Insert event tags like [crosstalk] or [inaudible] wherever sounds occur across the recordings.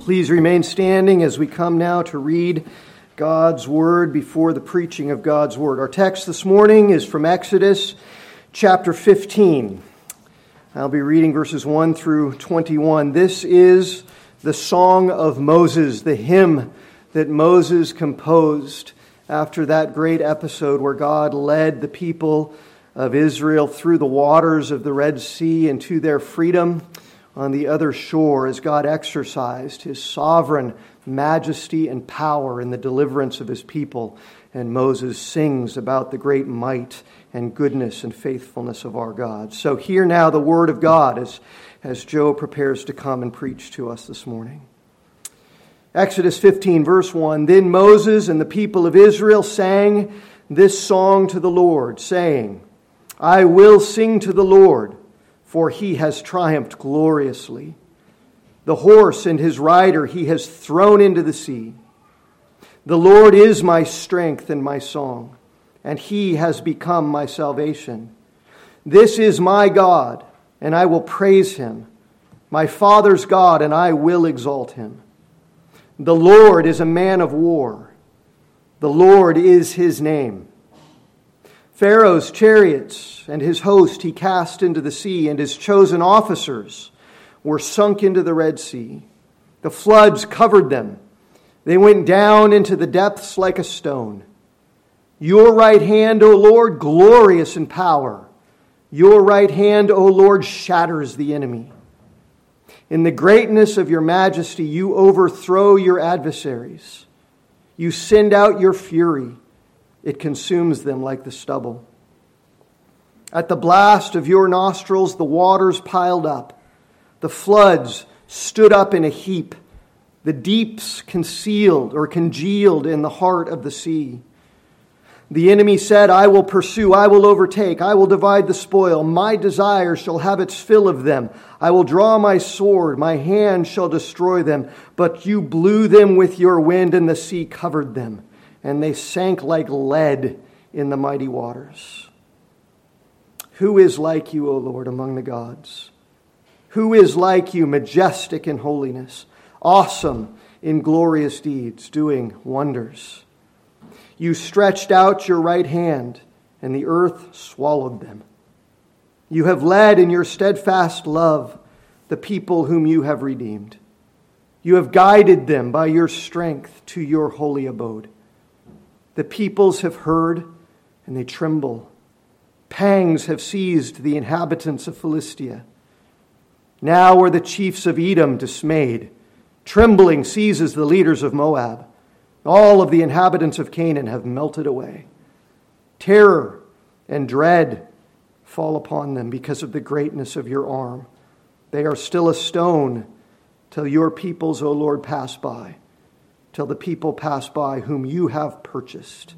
Please remain standing as we come now to read God's Word before the preaching of God's Word. Our text this morning is from Exodus chapter 15. I'll be reading verses 1 through 21. This is the Song of Moses, the hymn that Moses composed after that great episode where God led the people of Israel through the waters of the Red Sea and to their freedom on the other shore as God exercised his sovereign majesty and power in the deliverance of his people. And Moses sings about the great might and goodness and faithfulness of our God. So, hear now the word of God as, as Joe prepares to come and preach to us this morning. Exodus 15, verse 1 Then Moses and the people of Israel sang this song to the Lord, saying, I will sing to the Lord for he has triumphed gloriously. The horse and his rider he has thrown into the sea. The Lord is my strength and my song, and he has become my salvation. This is my God, and I will praise him, my Father's God, and I will exalt him. The Lord is a man of war, the Lord is his name. Pharaoh's chariots and his host he cast into the sea, and his chosen officers were sunk into the Red Sea. The floods covered them. They went down into the depths like a stone. Your right hand, O Lord, glorious in power. Your right hand, O Lord, shatters the enemy. In the greatness of your majesty, you overthrow your adversaries. You send out your fury it consumes them like the stubble. At the blast of your nostrils, the waters piled up. The floods stood up in a heap. The deeps concealed or congealed in the heart of the sea. The enemy said, I will pursue, I will overtake, I will divide the spoil. My desire shall have its fill of them. I will draw my sword, my hand shall destroy them. But you blew them with your wind, and the sea covered them and they sank like lead in the mighty waters. Who is like you, O Lord, among the gods? Who is like you, majestic in holiness, awesome in glorious deeds, doing wonders? You stretched out your right hand, and the earth swallowed them. You have led in your steadfast love the people whom you have redeemed. You have guided them by your strength to your holy abode. The peoples have heard and they tremble. Pangs have seized the inhabitants of Philistia. Now are the chiefs of Edom dismayed. Trembling seizes the leaders of Moab. All of the inhabitants of Canaan have melted away. Terror and dread fall upon them because of the greatness of your arm. They are still a stone till your peoples, O Lord, pass by till the people pass by whom you have purchased.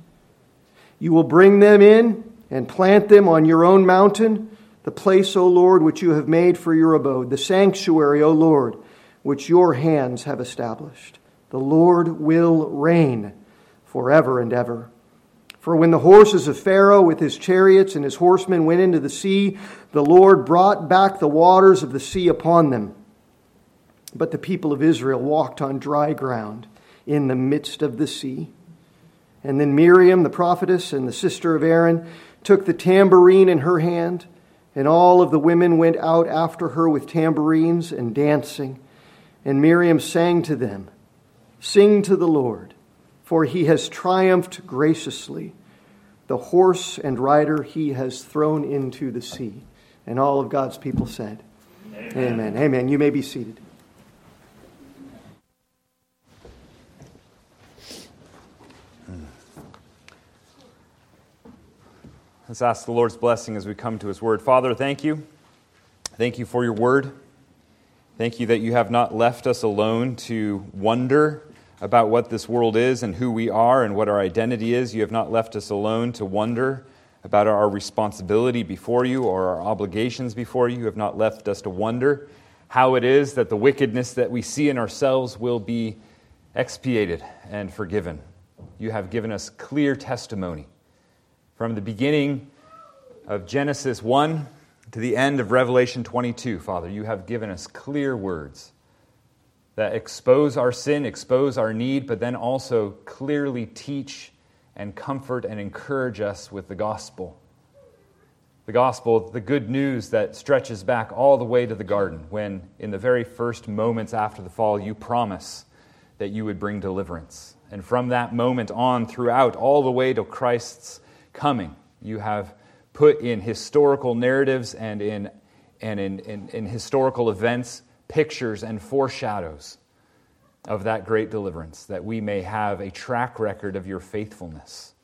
You will bring them in and plant them on your own mountain, the place, O Lord, which you have made for your abode, the sanctuary, O Lord, which your hands have established. The Lord will reign forever and ever. For when the horses of Pharaoh with his chariots and his horsemen went into the sea, the Lord brought back the waters of the sea upon them. But the people of Israel walked on dry ground in the midst of the sea. And then Miriam, the prophetess and the sister of Aaron, took the tambourine in her hand, and all of the women went out after her with tambourines and dancing. And Miriam sang to them, Sing to the Lord, for he has triumphed graciously. The horse and rider he has thrown into the sea. And all of God's people said, Amen. Amen. Amen. You may be seated. Let's ask the Lord's blessing as we come to His Word. Father, thank you. Thank you for your Word. Thank you that you have not left us alone to wonder about what this world is and who we are and what our identity is. You have not left us alone to wonder about our responsibility before you or our obligations before you. You have not left us to wonder how it is that the wickedness that we see in ourselves will be expiated and forgiven. You have given us clear testimony from the beginning of Genesis 1 to the end of Revelation 22, Father, you have given us clear words that expose our sin, expose our need, but then also clearly teach and comfort and encourage us with the gospel. The gospel, the good news that stretches back all the way to the garden, when in the very first moments after the fall, you promise that you would bring deliverance. And from that moment on, throughout, all the way to Christ's coming, you have put in historical narratives and in, and in, in, in historical events pictures and foreshadows of that great deliverance, that we may have a track record of your faithfulness,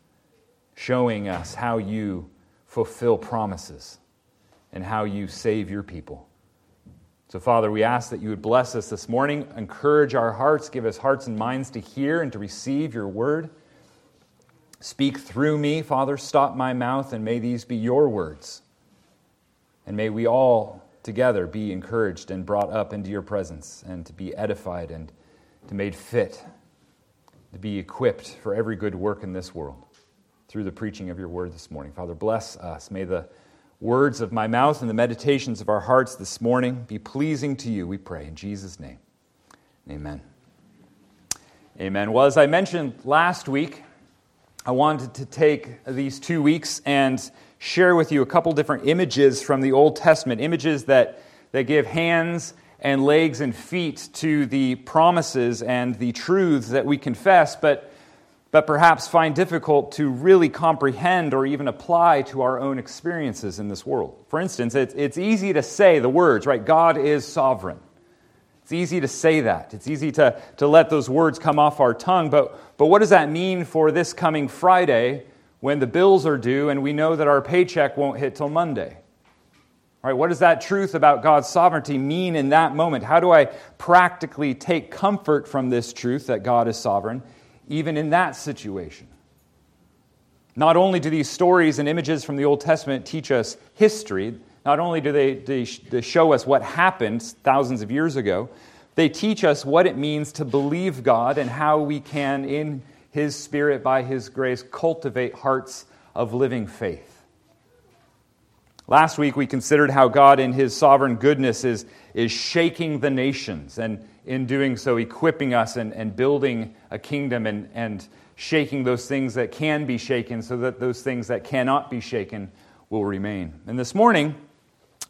showing us how you fulfill promises and how you save your people. So, Father, we ask that you would bless us this morning, encourage our hearts, give us hearts and minds to hear and to receive your word. Speak through me, Father, stop my mouth, and may these be your words. And may we all together be encouraged and brought up into your presence and to be edified and to made fit to be equipped for every good work in this world through the preaching of your word this morning. Father, bless us. May the words of my mouth and the meditations of our hearts this morning be pleasing to you, we pray. In Jesus' name, amen. Amen. Well, as I mentioned last week, I wanted to take these two weeks and share with you a couple different images from the Old Testament, images that, that give hands and legs and feet to the promises and the truths that we confess, but, but perhaps find difficult to really comprehend or even apply to our own experiences in this world. For instance, it's, it's easy to say the words, right? God is sovereign. It's easy to say that. It's easy to, to let those words come off our tongue, but, but what does that mean for this coming Friday when the bills are due and we know that our paycheck won't hit till Monday? Right, what does that truth about God's sovereignty mean in that moment? How do I practically take comfort from this truth that God is sovereign, even in that situation? Not only do these stories and images from the Old Testament teach us history, not only do they, they, they show us what happened thousands of years ago, they teach us what it means to believe God and how we can, in His Spirit, by His grace, cultivate hearts of living faith. Last week, we considered how God, in His sovereign goodness, is, is shaking the nations, and in doing so, equipping us and, and building a kingdom and, and shaking those things that can be shaken so that those things that cannot be shaken will remain. And this morning,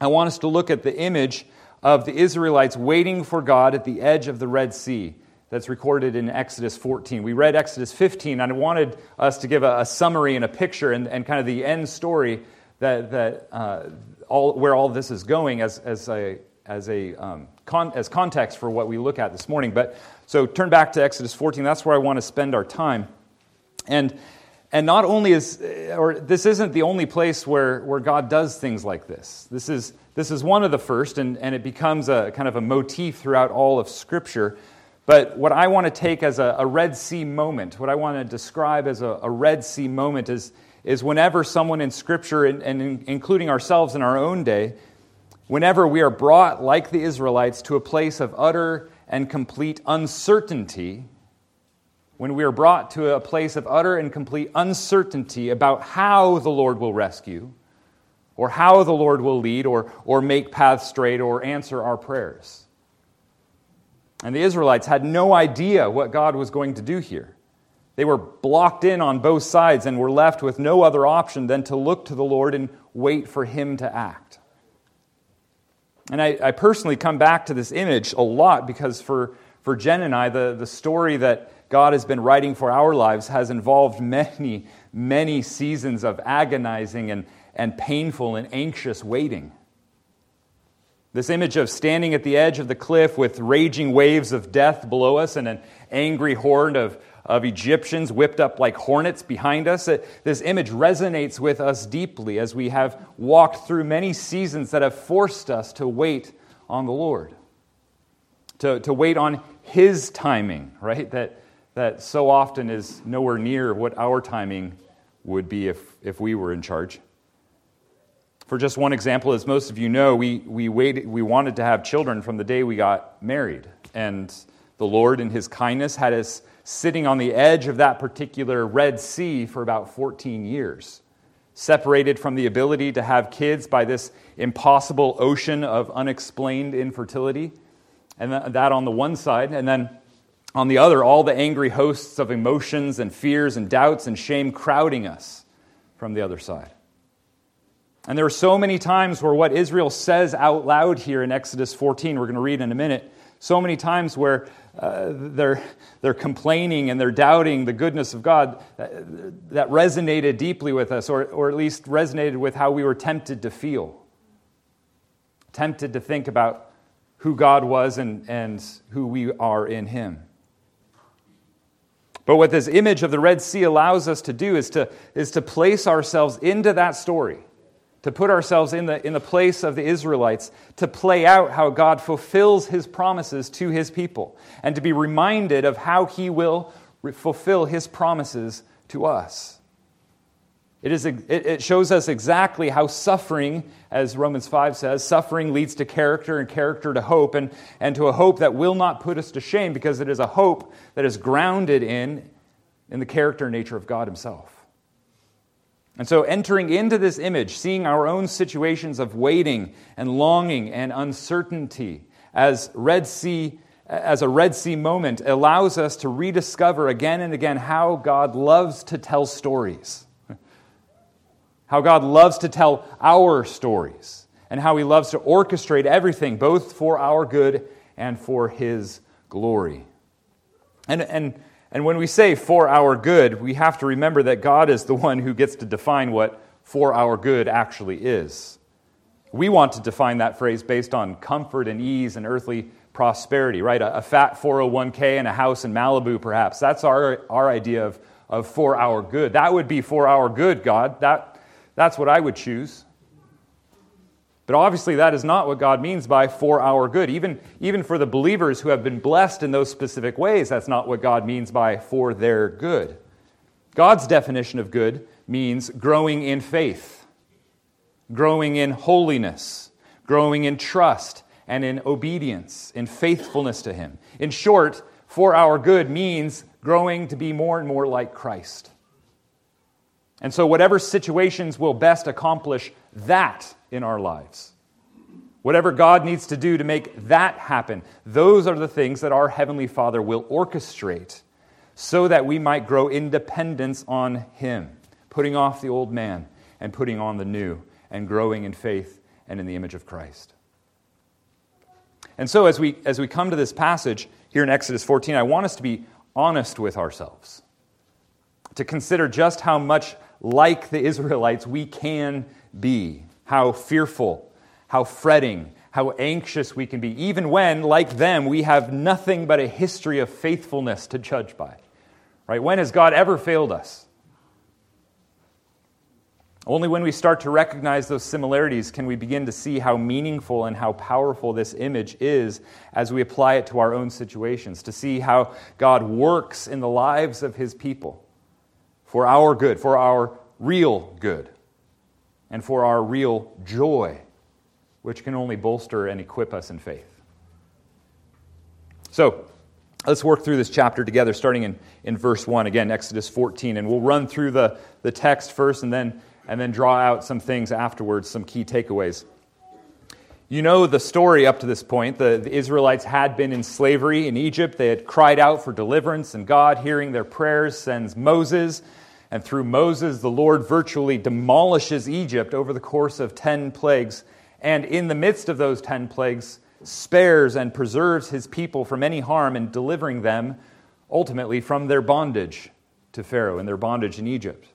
I want us to look at the image of the Israelites waiting for God at the edge of the Red Sea that's recorded in Exodus 14. We read Exodus 15, and I wanted us to give a, a summary and a picture and, and, kind of the end story that, that uh, all, where all this is going as, as a, as, a um, con, as context for what we look at this morning. But so turn back to Exodus 14. That's where I want to spend our time. And and not only is, or this isn't the only place where, where God does things like this. This is, this is one of the first, and, and it becomes a kind of a motif throughout all of Scripture. But what I want to take as a, a Red Sea moment, what I want to describe as a, a Red Sea moment, is, is whenever someone in Scripture, and, and including ourselves in our own day, whenever we are brought, like the Israelites, to a place of utter and complete uncertainty when we are brought to a place of utter and complete uncertainty about how the Lord will rescue, or how the Lord will lead, or, or make paths straight, or answer our prayers. And the Israelites had no idea what God was going to do here. They were blocked in on both sides and were left with no other option than to look to the Lord and wait for Him to act. And I, I personally come back to this image a lot because for, for Jen and I, the, the story that God has been writing for our lives has involved many, many seasons of agonizing and, and painful and anxious waiting. This image of standing at the edge of the cliff with raging waves of death below us and an angry horde of, of Egyptians whipped up like hornets behind us, this image resonates with us deeply as we have walked through many seasons that have forced us to wait on the Lord, to, to wait on His timing, right? That, that so often is nowhere near what our timing would be if, if we were in charge. For just one example, as most of you know, we, we, waited, we wanted to have children from the day we got married. And the Lord, in His kindness, had us sitting on the edge of that particular Red Sea for about 14 years, separated from the ability to have kids by this impossible ocean of unexplained infertility And that on the one side, and then on the other, all the angry hosts of emotions and fears and doubts and shame crowding us from the other side. And there are so many times where what Israel says out loud here in Exodus 14, we're going to read in a minute, so many times where uh, they're, they're complaining and they're doubting the goodness of God, that, uh, that resonated deeply with us, or, or at least resonated with how we were tempted to feel. Tempted to think about who God was and, and who we are in Him. But what this image of the Red Sea allows us to do is to, is to place ourselves into that story to put ourselves in the, in the place of the Israelites, to play out how God fulfills his promises to his people, and to be reminded of how he will fulfill his promises to us. It, is, it shows us exactly how suffering, as Romans 5 says, suffering leads to character and character to hope, and, and to a hope that will not put us to shame because it is a hope that is grounded in, in the character and nature of God Himself. And so, entering into this image, seeing our own situations of waiting and longing and uncertainty as Red Sea as a Red Sea moment allows us to rediscover again and again how God loves to tell stories. How God loves to tell our stories, and how He loves to orchestrate everything, both for our good and for His glory. And, and and when we say for our good, we have to remember that God is the one who gets to define what for our good actually is. We want to define that phrase based on comfort and ease and earthly prosperity, right? A, a fat 401k and a house in Malibu, perhaps. That's our, our idea of, of for our good. That would be for our good, God. That, that's what I would choose. But obviously, that is not what God means by for our good. Even, even for the believers who have been blessed in those specific ways, that's not what God means by for their good. God's definition of good means growing in faith, growing in holiness, growing in trust, and in obedience, in faithfulness to Him. In short, for our good means growing to be more and more like Christ. And so, whatever situations will best accomplish that in our lives. Whatever God needs to do to make that happen, those are the things that our Heavenly Father will orchestrate so that we might grow independence on Him, putting off the old man and putting on the new, and growing in faith and in the image of Christ. And so, as we, as we come to this passage here in Exodus 14, I want us to be honest with ourselves, to consider just how much like the Israelites we can be how fearful, how fretting, how anxious we can be, even when, like them, we have nothing but a history of faithfulness to judge by. Right? When has God ever failed us? Only when we start to recognize those similarities can we begin to see how meaningful and how powerful this image is as we apply it to our own situations, to see how God works in the lives of his people for our good, for our real good and for our real joy, which can only bolster and equip us in faith. So, let's work through this chapter together, starting in, in verse 1, again, Exodus 14. And we'll run through the, the text first and then, and then draw out some things afterwards, some key takeaways. You know the story up to this point. The, the, Israelites had been in slavery in Egypt. They had cried out for deliverance, and God, hearing their prayers, sends Moses and through Moses, the Lord virtually demolishes Egypt over the course of 10 plagues. And in the midst of those 10 plagues, spares and preserves his people from any harm and delivering them ultimately from their bondage to Pharaoh and their bondage in Egypt.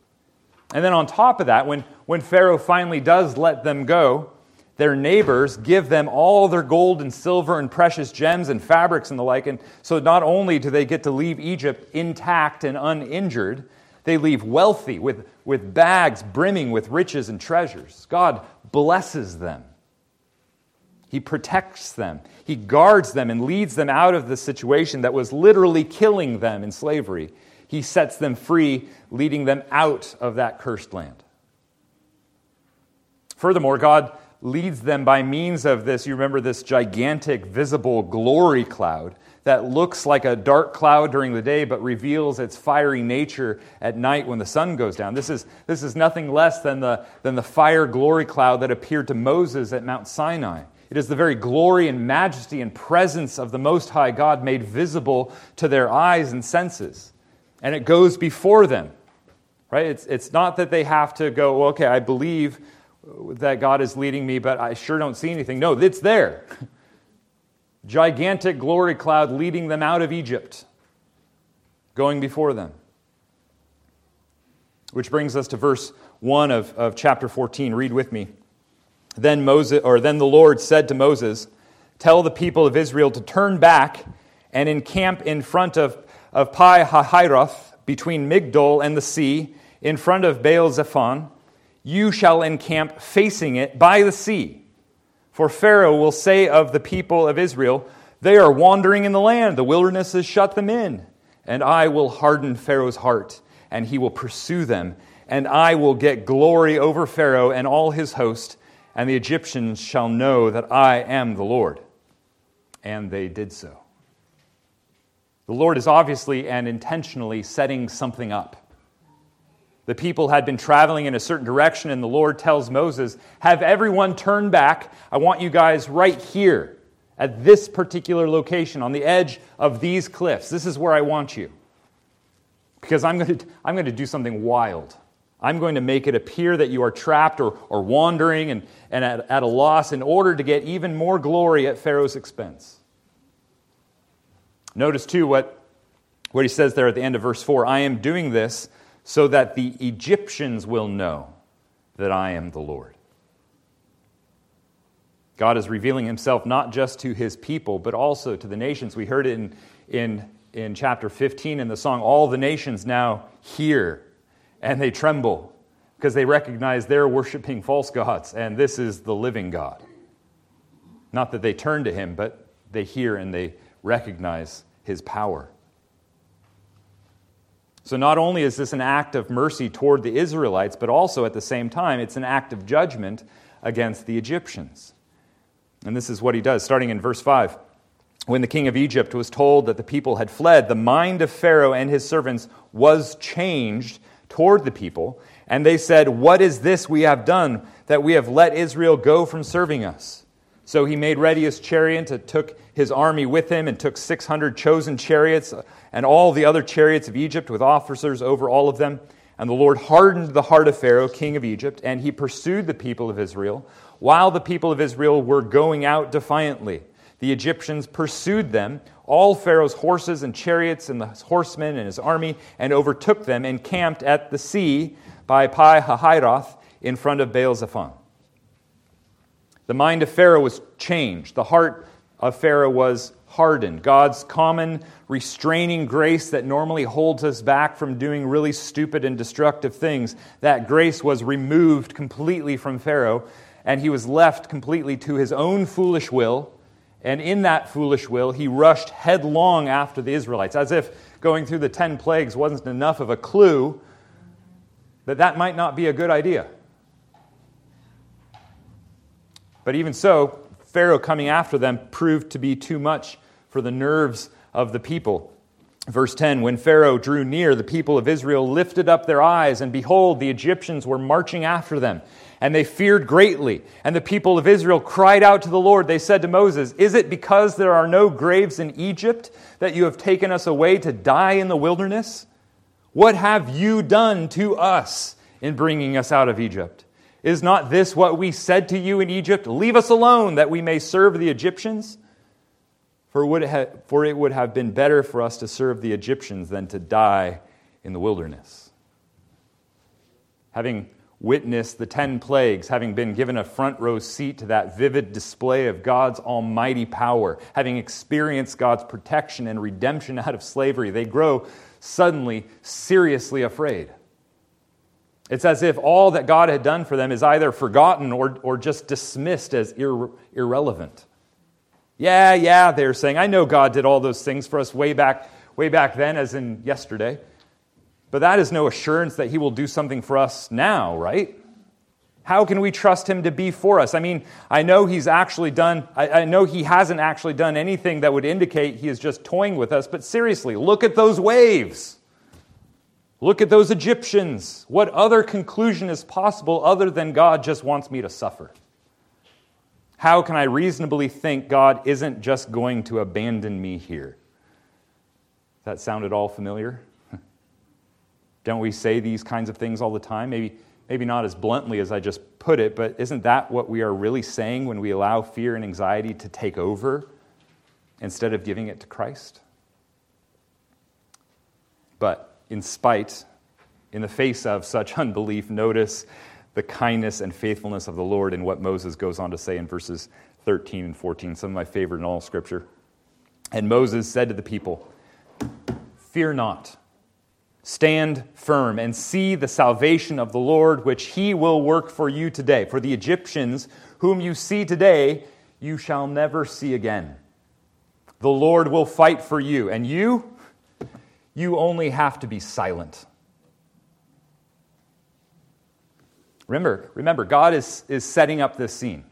And then on top of that, when, when Pharaoh finally does let them go, their neighbors give them all their gold and silver and precious gems and fabrics and the like. And so not only do they get to leave Egypt intact and uninjured, they leave wealthy with, with bags brimming with riches and treasures. God blesses them. He protects them. He guards them and leads them out of the situation that was literally killing them in slavery. He sets them free, leading them out of that cursed land. Furthermore, God leads them by means of this. You remember this gigantic visible glory cloud that looks like a dark cloud during the day but reveals its fiery nature at night when the sun goes down. This is, this is nothing less than the, than the fire glory cloud that appeared to Moses at Mount Sinai. It is the very glory and majesty and presence of the Most High God made visible to their eyes and senses. And it goes before them, right? It's, it's not that they have to go, well, okay, I believe that God is leading me, but I sure don't see anything. No, it's there. Gigantic glory cloud leading them out of Egypt, going before them. Which brings us to verse 1 of, of chapter 14. Read with me. Then Moses or then the Lord said to Moses, Tell the people of Israel to turn back and encamp in front of, of Pi Hahiroth, between Migdol and the sea, in front of Baal Zephon. You shall encamp facing it by the sea. For Pharaoh will say of the people of Israel, They are wandering in the land, the wilderness has shut them in. And I will harden Pharaoh's heart, and he will pursue them. And I will get glory over Pharaoh and all his host and the Egyptians shall know that I am the Lord. And they did so. The Lord is obviously and intentionally setting something up. The people had been traveling in a certain direction, and the Lord tells Moses, Have everyone turn back. I want you guys right here at this particular location on the edge of these cliffs. This is where I want you. Because I'm going to, I'm going to do something wild. I'm going to make it appear that you are trapped or, or wandering and, and at, at a loss in order to get even more glory at Pharaoh's expense. Notice, too, what, what he says there at the end of verse 4 I am doing this so that the Egyptians will know that I am the Lord. God is revealing himself not just to his people, but also to the nations. We heard it in, in, in chapter 15 in the song, All the nations now hear and they tremble because they recognize they're worshiping false gods and this is the living God. Not that they turn to him, but they hear and they recognize his power. So, not only is this an act of mercy toward the Israelites, but also at the same time, it's an act of judgment against the Egyptians. And this is what he does, starting in verse 5. When the king of Egypt was told that the people had fled, the mind of Pharaoh and his servants was changed toward the people, and they said, What is this we have done that we have let Israel go from serving us? So he made ready his chariot and took his army with him and took 600 chosen chariots and all the other chariots of Egypt with officers over all of them. And the Lord hardened the heart of Pharaoh, king of Egypt, and he pursued the people of Israel while the people of Israel were going out defiantly. The Egyptians pursued them, all Pharaoh's horses and chariots and the horsemen and his army, and overtook them and camped at the sea by Pi Hahiroth in front of Baal Zephon. The mind of Pharaoh was changed. The heart of Pharaoh was hardened. God's common restraining grace that normally holds us back from doing really stupid and destructive things, that grace was removed completely from Pharaoh, and he was left completely to his own foolish will and in that foolish will, he rushed headlong after the Israelites, as if going through the 10 plagues wasn't enough of a clue that that might not be a good idea. But even so, Pharaoh coming after them proved to be too much for the nerves of the people. Verse 10 When Pharaoh drew near, the people of Israel lifted up their eyes, and behold, the Egyptians were marching after them and they feared greatly. And the people of Israel cried out to the Lord. They said to Moses, Is it because there are no graves in Egypt that you have taken us away to die in the wilderness? What have you done to us in bringing us out of Egypt? Is not this what we said to you in Egypt? Leave us alone that we may serve the Egyptians? For it would have been better for us to serve the Egyptians than to die in the wilderness. Having witnessed the 10 plagues, having been given a front row seat to that vivid display of God's almighty power, having experienced God's protection and redemption out of slavery, they grow suddenly seriously afraid. It's as if all that God had done for them is either forgotten or, or just dismissed as ir- irrelevant. Yeah, yeah, they're saying, I know God did all those things for us way back, way back then, as in yesterday. But that is no assurance that He will do something for us now, right? How can we trust Him to be for us? I mean, I know He's actually done, I, I, know He hasn't actually done anything that would indicate He is just toying with us, but seriously, look at those waves. Look at those Egyptians. What other conclusion is possible other than God just wants me to suffer? How can I reasonably think God isn't just going to abandon me here? That sounded all familiar? [laughs] Don't we say these kinds of things all the time? Maybe, maybe not as bluntly as I just put it, but isn't that what we are really saying when we allow fear and anxiety to take over instead of giving it to Christ? But in spite, in the face of such [laughs] unbelief, notice the kindness and faithfulness of the Lord in what Moses goes on to say in verses 13 and 14, some of my favorite in all Scripture. And Moses said to the people, Fear not. Stand firm and see the salvation of the Lord, which he will work for you today. For the Egyptians, whom you see today, you shall never see again. The Lord will fight for you, and you, you only have to be silent. Remember, remember, God is, is setting up this scene.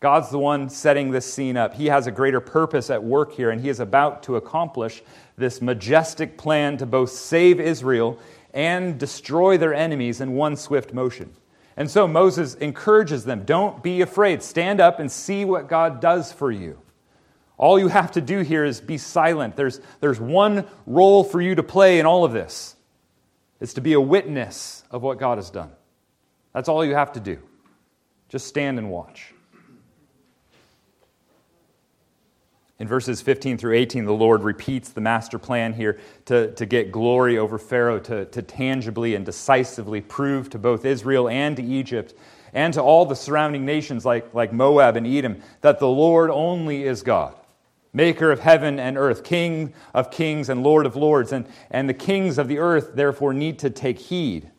God's the one setting this scene up. He has a greater purpose at work here, and he is about to accomplish this majestic plan to both save Israel and destroy their enemies in one swift motion. And so Moses encourages them don't be afraid. Stand up and see what God does for you. All you have to do here is be silent. There's, there's one role for you to play in all of this it's to be a witness of what God has done. That's all you have to do. Just stand and watch. In verses 15 through 18, the Lord repeats the master plan here to, to get glory over Pharaoh, to, to tangibly and decisively prove to both Israel and to Egypt and to all the surrounding nations like, like Moab and Edom that the Lord only is God, maker of heaven and earth, king of kings and lord of lords. And, and the kings of the earth, therefore, need to take heed.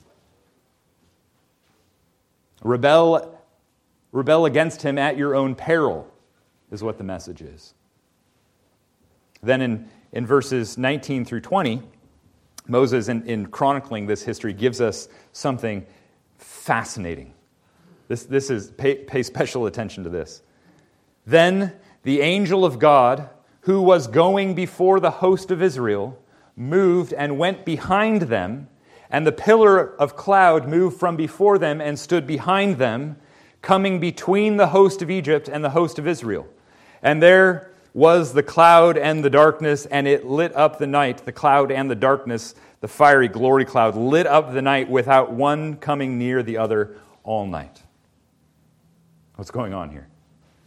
Rebel, rebel against him at your own peril, is what the message is. Then in, in verses 19 through 20, Moses, in, in chronicling this history, gives us something fascinating. This, this is, pay, pay special attention to this. Then the angel of God, who was going before the host of Israel, moved and went behind them, and the pillar of cloud moved from before them and stood behind them, coming between the host of Egypt and the host of Israel. And there was the cloud and the darkness, and it lit up the night. The cloud and the darkness, the fiery glory cloud, lit up the night without one coming near the other all night. What's going on here?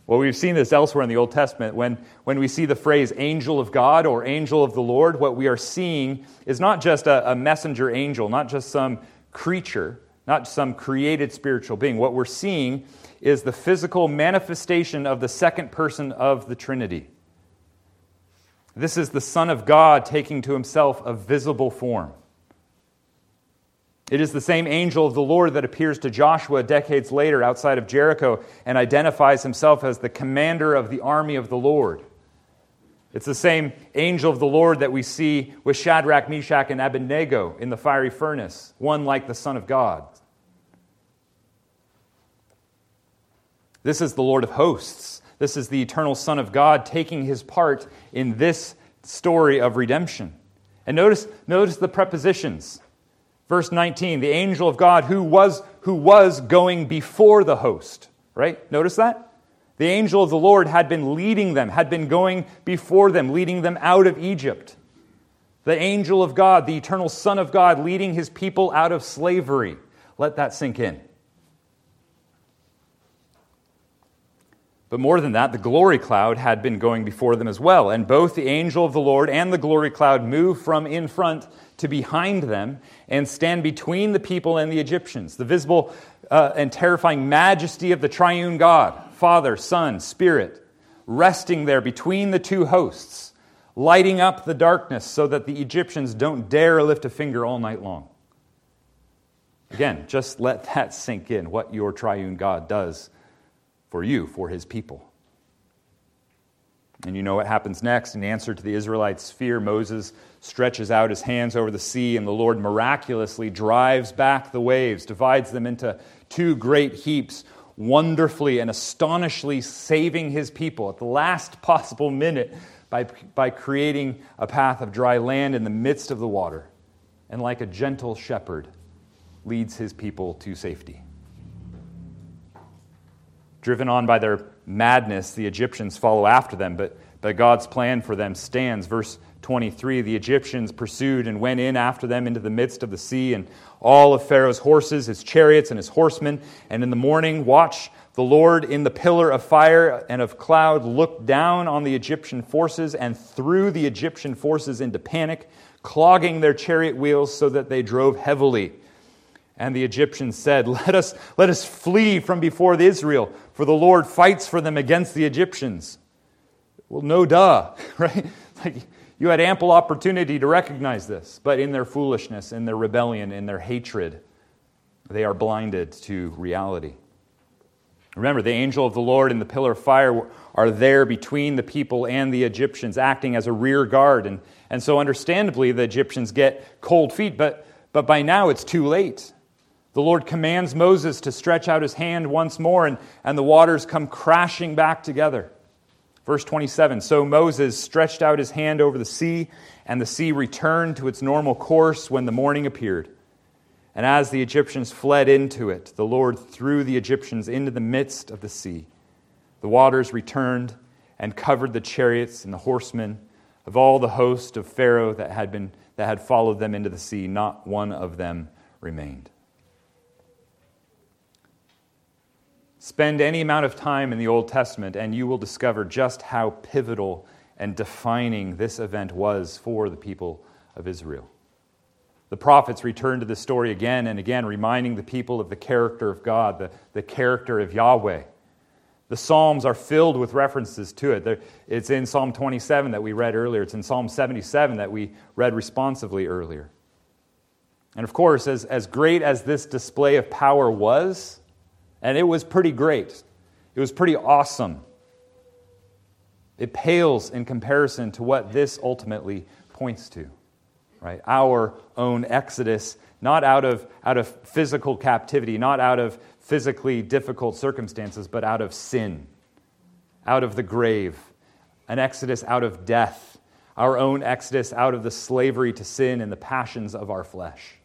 Well, we've seen this elsewhere in the Old Testament. When, when we see the phrase angel of God or angel of the Lord, what we are seeing is not just a, a messenger angel, not just some creature, not some created spiritual being. What we're seeing is the physical manifestation of the second person of the Trinity. This is the Son of God taking to himself a visible form. It is the same angel of the Lord that appears to Joshua decades later outside of Jericho and identifies himself as the commander of the army of the Lord. It's the same angel of the Lord that we see with Shadrach, Meshach, and Abednego in the fiery furnace, one like the Son of God. This is the Lord of hosts. This is the eternal Son of God taking his part in this story of redemption. And notice, notice the prepositions. Verse 19, the angel of God who was, who was going before the host. Right? Notice that? The angel of the Lord had been leading them, had been going before them, leading them out of Egypt. The angel of God, the eternal Son of God, leading his people out of slavery. Let that sink in. But more than that, the glory cloud had been going before them as well. And both the angel of the Lord and the glory cloud move from in front to behind them and stand between the people and the Egyptians. The visible uh, and terrifying majesty of the triune God, Father, Son, Spirit, resting there between the two hosts, lighting up the darkness so that the Egyptians don't dare lift a finger all night long. Again, just let that sink in what your triune God does for you, for his people. And you know what happens next. In answer to the Israelites' fear, Moses stretches out his hands over the sea, and the Lord miraculously drives back the waves, divides them into two great heaps, wonderfully and astonishingly saving his people at the last possible minute by, by creating a path of dry land in the midst of the water, and like a gentle shepherd, leads his people to safety. Driven on by their madness, the Egyptians follow after them, but, but God's plan for them stands. Verse 23 The Egyptians pursued and went in after them into the midst of the sea, and all of Pharaoh's horses, his chariots, and his horsemen. And in the morning, watch the Lord in the pillar of fire and of cloud looked down on the Egyptian forces and threw the Egyptian forces into panic, clogging their chariot wheels so that they drove heavily. And the Egyptians said, Let us, let us flee from before Israel, for the Lord fights for them against the Egyptians. Well, no duh, [laughs] right? Like, you had ample opportunity to recognize this, but in their foolishness, in their rebellion, in their hatred, they are blinded to reality. Remember, the angel of the Lord and the pillar of fire are there between the people and the Egyptians, acting as a rear guard. And, and so, understandably, the Egyptians get cold feet, but, but by now it's too late. The Lord commands Moses to stretch out his hand once more, and, and the waters come crashing back together. Verse 27 So Moses stretched out his hand over the sea, and the sea returned to its normal course when the morning appeared. And as the Egyptians fled into it, the Lord threw the Egyptians into the midst of the sea. The waters returned and covered the chariots and the horsemen of all the host of Pharaoh that had, been, that had followed them into the sea. Not one of them remained. Spend any amount of time in the Old Testament, and you will discover just how pivotal and defining this event was for the people of Israel. The prophets return to this story again and again, reminding the people of the character of God, the, the character of Yahweh. The Psalms are filled with references to it. It's in Psalm 27 that we read earlier, it's in Psalm 77 that we read responsively earlier. And of course, as, as great as this display of power was, and it was pretty great. It was pretty awesome. It pales in comparison to what this ultimately points to, right? Our own exodus, not out of, out of physical captivity, not out of physically difficult circumstances, but out of sin, out of the grave, an exodus out of death, our own exodus out of the slavery to sin and the passions of our flesh.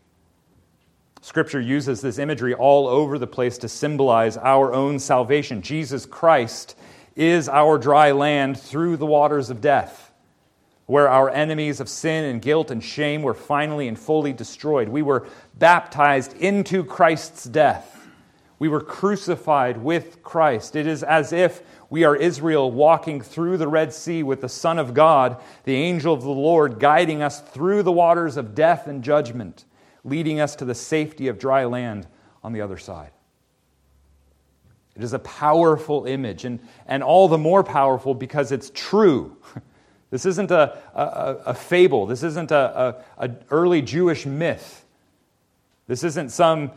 Scripture uses this imagery all over the place to symbolize our own salvation. Jesus Christ is our dry land through the waters of death, where our enemies of sin and guilt and shame were finally and fully destroyed. We were baptized into Christ's death. We were crucified with Christ. It is as if we are Israel walking through the Red Sea with the Son of God, the angel of the Lord, guiding us through the waters of death and judgment leading us to the safety of dry land on the other side. It is a powerful image, and, and all the more powerful because it's true. [laughs] This isn't a, a, a fable. This isn't a, a, early Jewish myth. This isn't some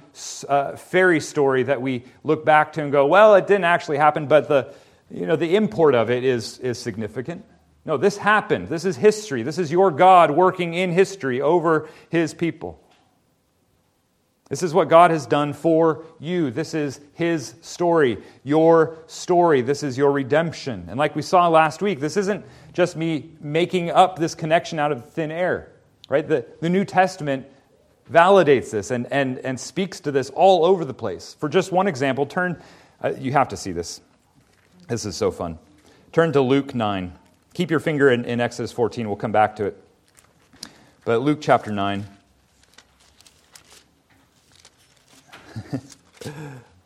uh, fairy story that we look back to and go, well, it didn't actually happen, but the, you know, the import of it is, is significant. No, this happened. This is history. This is your God working in history over his people. This is what God has done for you. This is His story, your story. This is your redemption. And like we saw last week, this isn't just me making up this connection out of thin air, right? The, the New Testament validates this and, and, and speaks to this all over the place. For just one example, turn, uh, you have to see this. This is so fun. Turn to Luke 9. Keep your finger in, in Exodus 14, we'll come back to it. But Luke chapter 9. [laughs]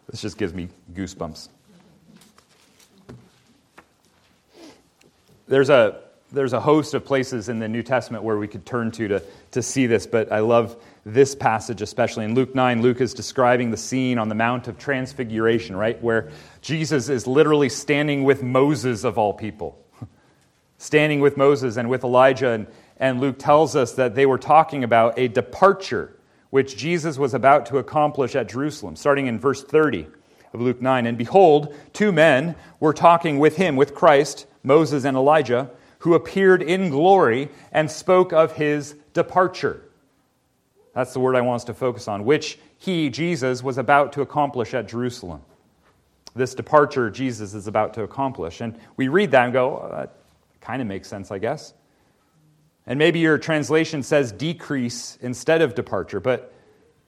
this just gives me goosebumps. There's a, there's a host of places in the New Testament where we could turn to, to to see this, but I love this passage especially. In Luke 9, Luke is describing the scene on the Mount of Transfiguration, right? Where Jesus is literally standing with Moses of all people. [laughs] standing with Moses and with Elijah. And, and Luke tells us that they were talking about a departure which Jesus was about to accomplish at Jerusalem, starting in verse 30 of Luke 9. And behold, two men were talking with him, with Christ, Moses and Elijah, who appeared in glory and spoke of his departure. That's the word I want us to focus on, which he, Jesus, was about to accomplish at Jerusalem. This departure Jesus is about to accomplish. And we read that and go, oh, that kind of makes sense, I guess. And maybe your translation says decrease instead of departure, but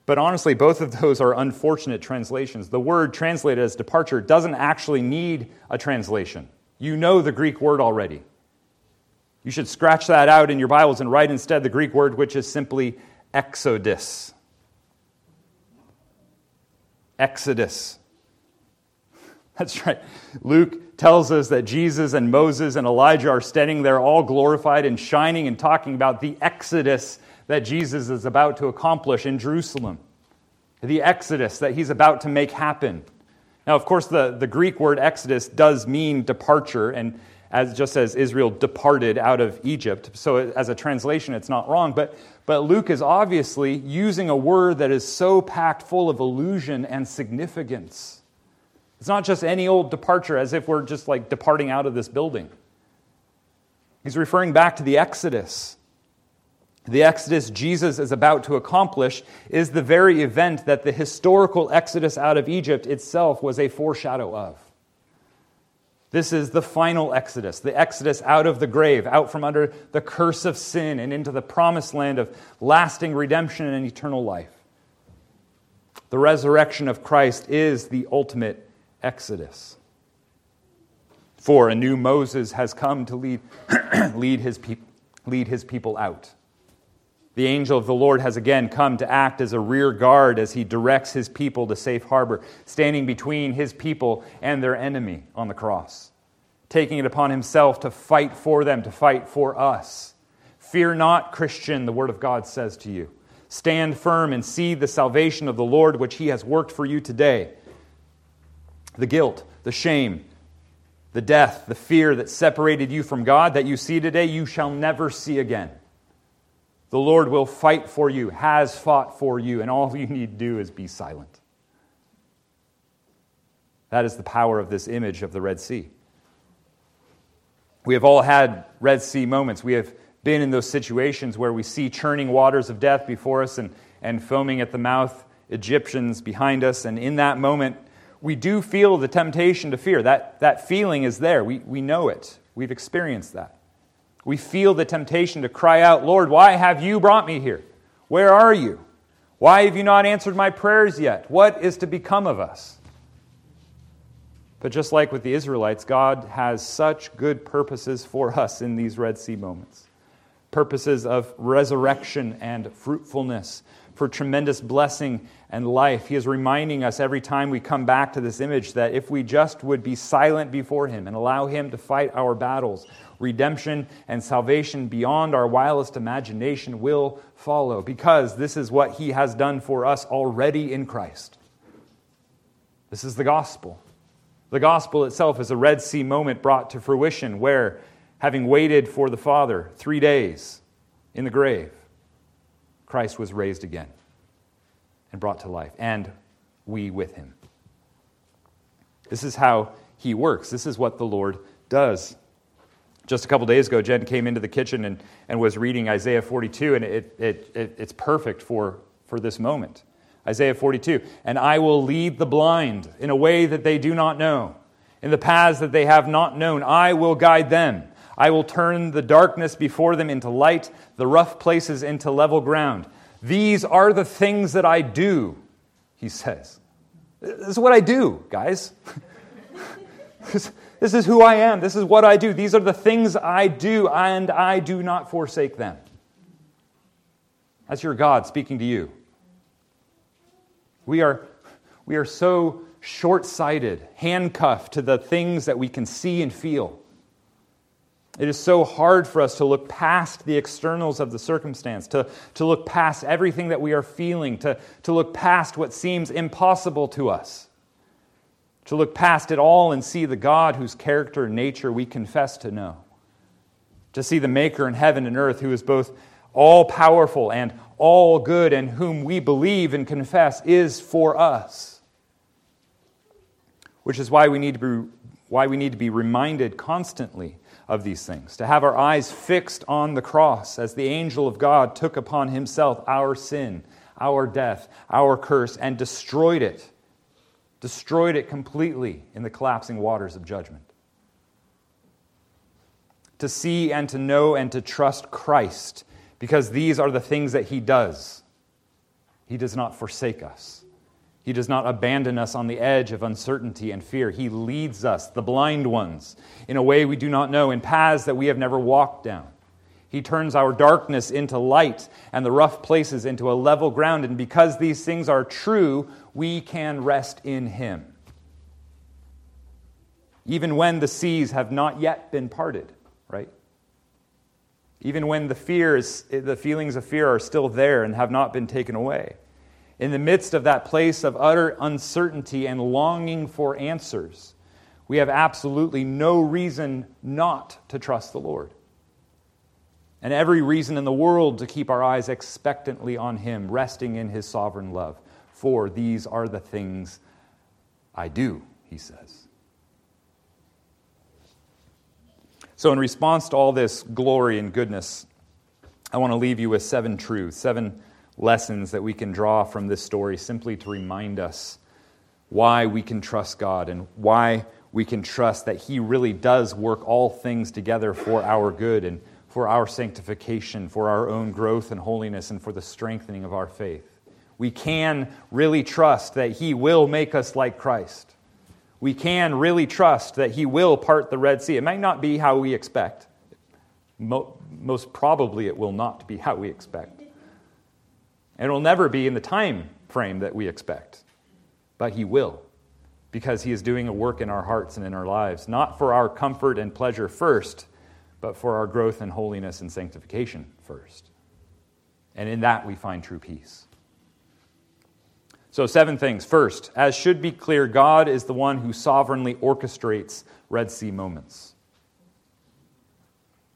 But honestly, both of those are unfortunate translations. The word translated as departure doesn't actually need a translation. You know the Greek word already. You should scratch that out in your Bibles and write instead the Greek word, which is simply exodus. Exodus. [laughs] That's right. Luke tells us that Jesus and Moses and Elijah are standing there all glorified and shining and talking about the exodus that Jesus is about to accomplish in Jerusalem. The exodus that he's about to make happen. Now, of course, the, the Greek word exodus does mean departure, and as just as Israel departed out of Egypt. So, as a translation, it's not wrong. But, but Luke is obviously using a word that is so packed full of illusion and significance. It's not just any old departure as if we're just like departing out of this building. He's referring back to the Exodus. The Exodus Jesus is about to accomplish is the very event that the historical Exodus out of Egypt itself was a foreshadow of. This is the final Exodus, the Exodus out of the grave, out from under the curse of sin and into the promised land of lasting redemption and eternal life. The resurrection of Christ is the ultimate Exodus. For a new Moses has come to lead, [clears throat] lead, his, pe- lead his people out. The angel of the Lord has again come to act as a rear guard as he directs his people to safe harbor, standing between his people and their enemy on the cross, taking it upon himself to fight for them, to fight for us. Fear not, Christian, the word of God says to you. Stand firm and see the salvation of the Lord which he has worked for you today. The guilt, the shame, the death, the fear that separated you from God that you see today, you shall never see again. The Lord will fight for you, has fought for you, and all you need to do is be silent. That is the power of this image of the Red Sea. We have all had Red Sea moments. We have been in those situations where we see churning waters of death before us and, and foaming at the mouth Egyptians behind us. And in that moment, we do feel the temptation to fear. That, that feeling is there. We, we know it, we've experienced that we feel the temptation to cry out, Lord, why have you brought me here? Where are you? Why have you not answered my prayers yet? What is to become of us? But just like with the Israelites, God has such good purposes for us in these Red Sea moments purposes of resurrection and fruitfulness, for tremendous blessing and life. He is reminding us every time we come back to this image that if we just would be silent before Him and allow Him to fight our battles, redemption and salvation beyond our wildest imagination will follow because this is what he has done for us already in Christ. This is the gospel. The gospel itself is a Red Sea moment brought to fruition where, having waited for the Father three days in the grave, Christ was raised again and brought to life, and we with him. This is how he works. This is what the Lord does. Just a couple days ago, Jen came into the kitchen and, and was reading Isaiah 42, and it, it, it, it's perfect for, for this moment. Isaiah 42 And I will lead the blind in a way that they do not know, in the paths that they have not known. I will guide them. I will turn the darkness before them into light, the rough places into level ground. These are the things that I do, he says. This is what I do, guys. [laughs] This is who I am. This is what I do. These are the things I do, and I do not forsake them. That's your God speaking to you. We are, we are so short sighted, handcuffed to the things that we can see and feel. It is so hard for us to look past the externals of the circumstance, to, to look past everything that we are feeling, to, to look past what seems impossible to us to look past it all and see the God whose character and nature we confess to know, to see the Maker in heaven and earth who is both all powerful and all good and whom we believe and confess is for us. Which is why we need to be, why we need to be reminded constantly of these things, to have our eyes fixed on the cross as the angel of God took upon himself our sin, our death, our curse, and destroyed it destroyed it completely in the collapsing waters of judgment. To see and to know and to trust Christ, because these are the things that He does. He does not forsake us. He does not abandon us on the edge of uncertainty and fear. He leads us, the blind ones, in a way we do not know, in paths that we have never walked down. He turns our darkness into light and the rough places into a level ground. And because these things are true, we can rest in Him. Even when the seas have not yet been parted, right? Even when the fears, the feelings of fear are still there and have not been taken away in the midst of that place of utter uncertainty and longing for answers, we have absolutely no reason not to trust the Lord. And every reason in the world to keep our eyes expectantly on Him, resting in His sovereign love. For these are the things I do, He says. So, in response to all this glory and goodness, I want to leave you with seven truths, seven lessons that we can draw from this story simply to remind us why we can trust God and why we can trust that He really does work all things together for our good and for our sanctification, for our own growth and holiness, and for the strengthening of our faith. We can really trust that He will make us like Christ. We can really trust that He will part the Red Sea. It might not be how we expect. Most probably, it will not be how we expect. And it will never be in the time frame that we expect. But He will, because He is doing a work in our hearts and in our lives, not for our comfort and pleasure first, but for our growth and holiness and sanctification first. And in that we find true peace. So, seven things. First, as should be clear, God is the one who sovereignly orchestrates Red Sea moments.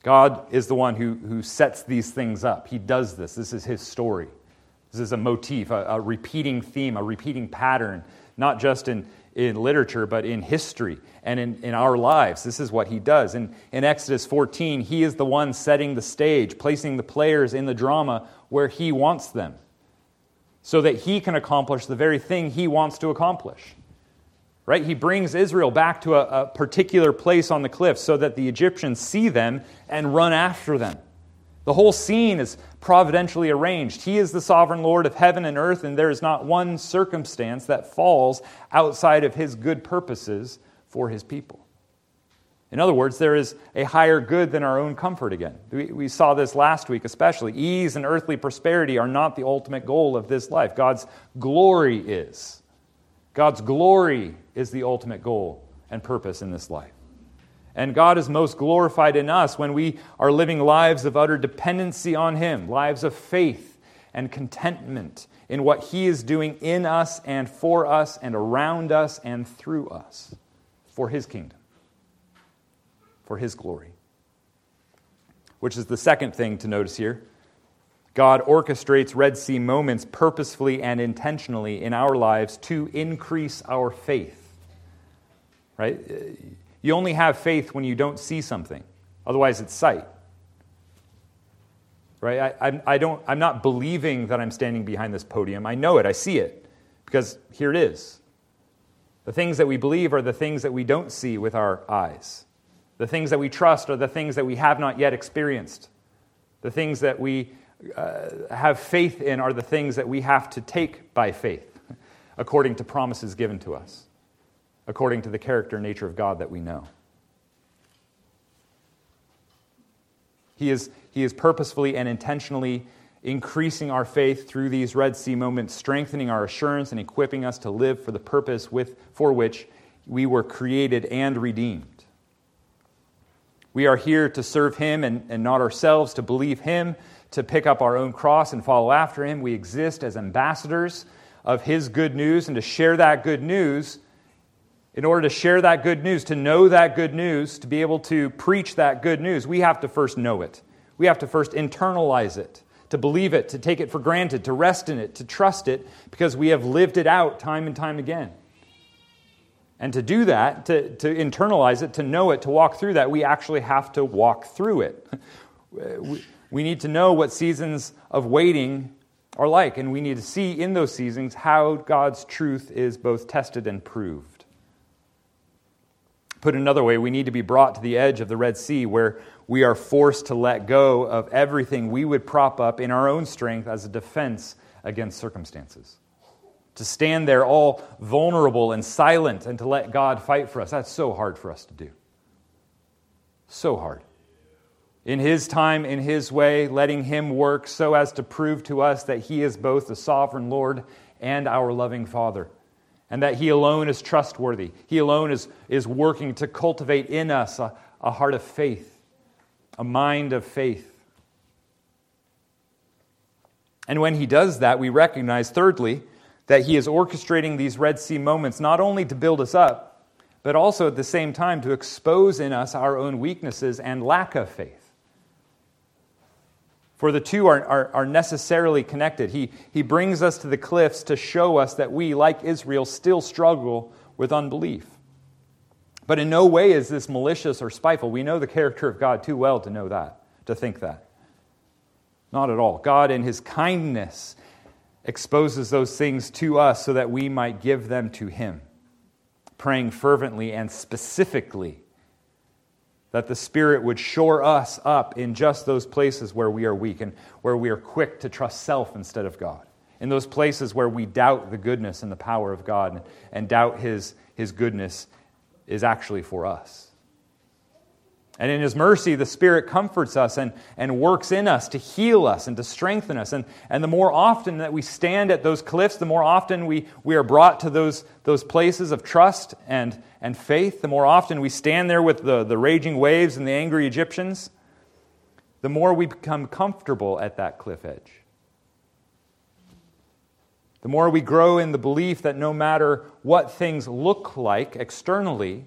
God is the one who, who sets these things up. He does this. This is his story. This is a motif, a, a repeating theme, a repeating pattern, not just in, in literature, but in history and in, in our lives. This is what he does. In, in Exodus 14, he is the one setting the stage, placing the players in the drama where he wants them, so that he can accomplish the very thing he wants to accomplish. Right? He brings Israel back to a, a particular place on the cliff so that the Egyptians see them and run after them. The whole scene is providentially arranged. He is the sovereign Lord of heaven and earth, and there is not one circumstance that falls outside of his good purposes for his people. In other words, there is a higher good than our own comfort again. We, saw this last week, especially. Ease and earthly prosperity are not the ultimate goal of this life. God's glory is. God's glory is the ultimate goal and purpose in this life. And God is most glorified in us when we are living lives of utter dependency on Him, lives of faith and contentment in what He is doing in us and for us and around us and through us for His kingdom, for His glory. Which is the second thing to notice here. God orchestrates Red Sea moments purposefully and intentionally in our lives to increase our faith. Right? You only have faith when you don't see something, otherwise, it's sight. Right? I, I, I don't, I'm not believing that I'm standing behind this podium. I know it, I see it, because here it is. The things that we believe are the things that we don't see with our eyes. The things that we trust are the things that we have not yet experienced. The things that we uh, have faith in are the things that we have to take by faith, [laughs] according to promises given to us according to the character and nature of God that we know. He is, he is purposefully and intentionally increasing our faith through these Red Sea moments, strengthening our assurance and equipping us to live for the purpose with, for which we were created and redeemed. We are here to serve Him and, and not ourselves, to believe Him, to pick up our own cross and follow after Him. We exist as ambassadors of His good news and to share that good news in order to share that good news, to know that good news, to be able to preach that good news, we have to first know it. We have to first internalize it, to believe it, to take it for granted, to rest in it, to trust it, because we have lived it out time and time again. And to do that, to, to internalize it, to know it, to walk through that, we actually have to walk through it. [laughs] we, we need to know what seasons of waiting are like, and we need to see in those seasons how God's truth is both tested and proved. Put another way, we need to be brought to the edge of the Red Sea where we are forced to let go of everything we would prop up in our own strength as a defense against circumstances. To stand there all vulnerable and silent and to let God fight for us, that's so hard for us to do. So hard. In His time, in His way, letting Him work so as to prove to us that He is both the sovereign Lord and our loving Father, and that He alone is trustworthy. He alone is, is working to cultivate in us a, a heart of faith, a mind of faith. And when He does that, we recognize, thirdly, that He is orchestrating these Red Sea moments not only to build us up, but also at the same time to expose in us our own weaknesses and lack of faith. For the two are, are, are, necessarily connected. He, he brings us to the cliffs to show us that we, like Israel, still struggle with unbelief. But in no way is this malicious or spiteful. We know the character of God too well to know that, to think that. Not at all. God, in His kindness, exposes those things to us so that we might give them to Him, praying fervently and specifically that the Spirit would shore us up in just those places where we are weak and where we are quick to trust self instead of God. In those places where we doubt the goodness and the power of God and doubt His, his goodness is actually for us. And in His mercy, the Spirit comforts us and, and works in us to heal us and to strengthen us. And, and the more often that we stand at those cliffs, the more often we, we are brought to those, those places of trust and, and faith, the more often we stand there with the, the raging waves and the angry Egyptians, the more we become comfortable at that cliff edge. The more we grow in the belief that no matter what things look like externally,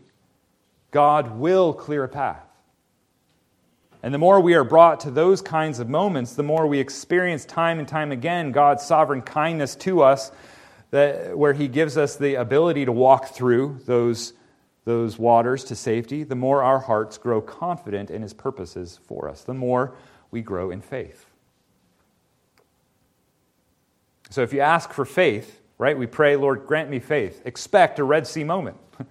God will clear a path. And the more we are brought to those kinds of moments, the more we experience time and time again God's sovereign kindness to us, that, where He gives us the ability to walk through those, those waters to safety, the more our hearts grow confident in His purposes for us, the more we grow in faith. So if you ask for faith, right, we pray, Lord, grant me faith, expect a Red Sea moment. [laughs]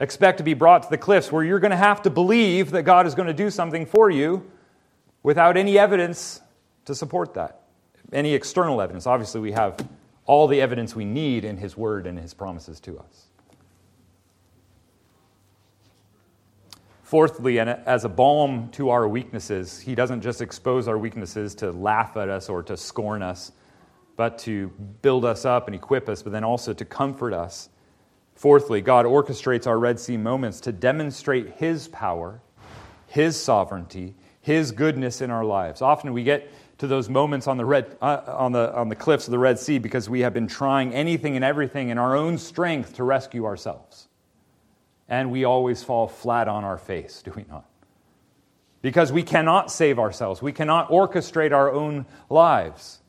expect to be brought to the cliffs where you're going to have to believe that God is going to do something for you without any evidence to support that. Any external evidence. Obviously, we have all the evidence we need in His Word and His promises to us. Fourthly, and as a balm to our weaknesses, He doesn't just expose our weaknesses to laugh at us or to scorn us, but to build us up and equip us, but then also to comfort us Fourthly, God orchestrates our Red Sea moments to demonstrate His power, His sovereignty, His goodness in our lives. Often we get to those moments on the, red, uh, on, the, on the cliffs of the Red Sea because we have been trying anything and everything in our own strength to rescue ourselves. And we always fall flat on our face, do we not? Because we cannot save ourselves, we cannot orchestrate our own lives.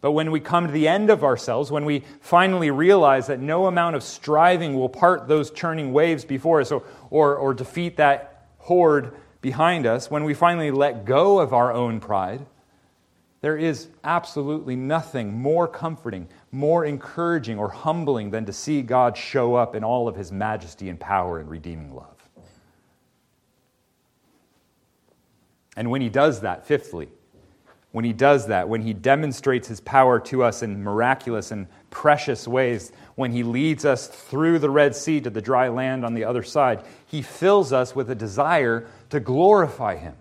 But when we come to the end of ourselves, when we finally realize that no amount of striving will part those churning waves before us or, or, or defeat that horde behind us, when we finally let go of our own pride, there is absolutely nothing more comforting, more encouraging, or humbling than to see God show up in all of his majesty and power and redeeming love. And when he does that, fifthly, when he does that, when he demonstrates his power to us in miraculous and precious ways, when he leads us through the Red Sea to the dry land on the other side, he fills us with a desire to glorify him.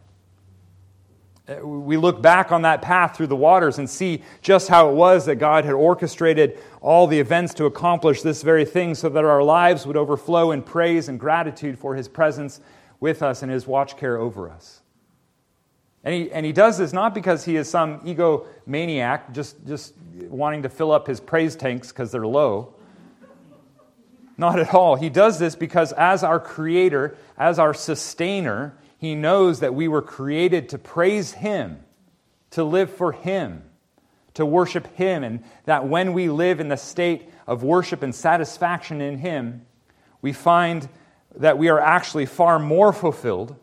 Uh, we look back on that path through the waters and see just how it was that God had orchestrated all the events to accomplish this very thing so that our lives would overflow in praise and gratitude for his presence with us and his watch care over us. And he, and he does this not because he is some egomaniac just, just wanting to fill up his praise tanks because they're low. Not at all. He does this because, as our creator, as our sustainer, he knows that we were created to praise him, to live for him, to worship him, and that when we live in the state of worship and satisfaction in him, we find that we are actually far more fulfilled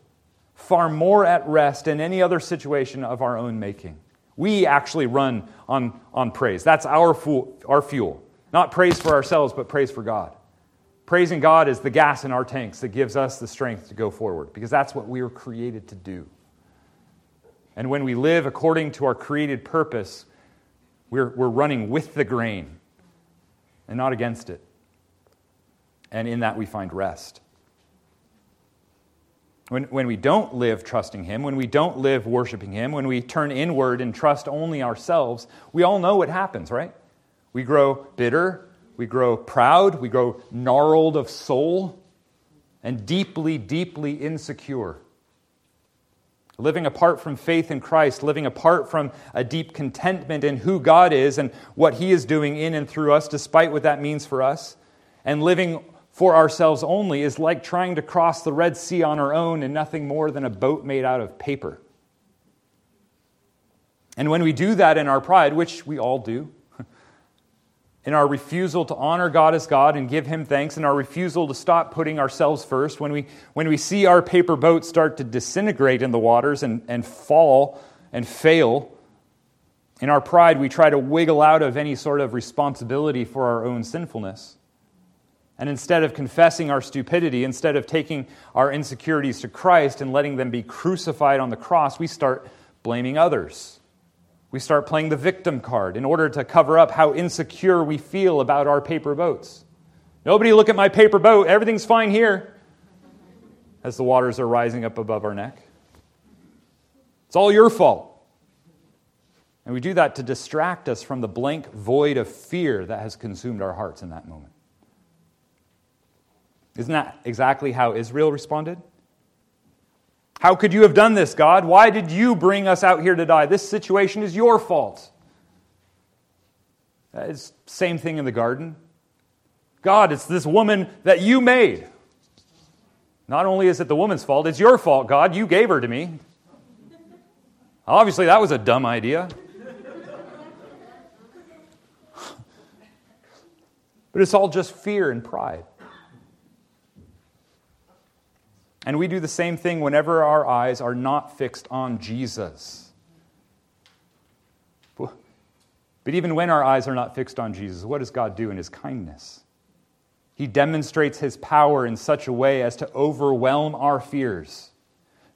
far more at rest in any other situation of our own making. We actually run on, on praise. That's our, fu- our fuel. Not praise for ourselves, but praise for God. Praising God is the gas in our tanks that gives us the strength to go forward, because that's what we were created to do. And when we live according to our created purpose, We're, we're running with the grain and not against it. And in that we find rest. When, when we don't live trusting Him, when we don't live worshiping Him, when we turn inward and trust only ourselves, we all know what happens, right? We grow bitter, we grow proud, we grow gnarled of soul, and deeply, deeply insecure. Living apart from faith in Christ, living apart from a deep contentment in who God is and what He is doing in and through us, despite what that means for us, and living for ourselves only is like trying to cross the Red Sea on our own in nothing more than a boat made out of paper. And when we do that in our pride, which we all do, [laughs] in our refusal to honor God as God and give Him thanks, in our refusal to stop putting ourselves first, when we, when we see our paper boat start to disintegrate in the waters and, and fall and fail, in our pride, we try to wiggle out of any sort of responsibility for our own sinfulness. And instead of confessing our stupidity, instead of taking our insecurities to Christ and letting them be crucified on the cross, we start blaming others. We start playing the victim card in order to cover up how insecure we feel about our paper boats. Nobody look at my paper boat, everything's fine here, as the waters are rising up above our neck. It's all your fault. And we do that to distract us from the blank void of fear that has consumed our hearts in that moment. Isn't that exactly how Israel responded? How could you have done this, God? Why did you bring us out here to die? This situation is your fault. It's same thing in the garden. God, it's this woman that you made. Not only is it the woman's fault, it's your fault, God. You gave her to me. Obviously, that was a dumb idea. but it's all just fear and pride. And we do the same thing whenever our eyes are not fixed on Jesus. But even when our eyes are not fixed on Jesus, what does God do in His kindness? He demonstrates His power in such a way as to overwhelm our fears,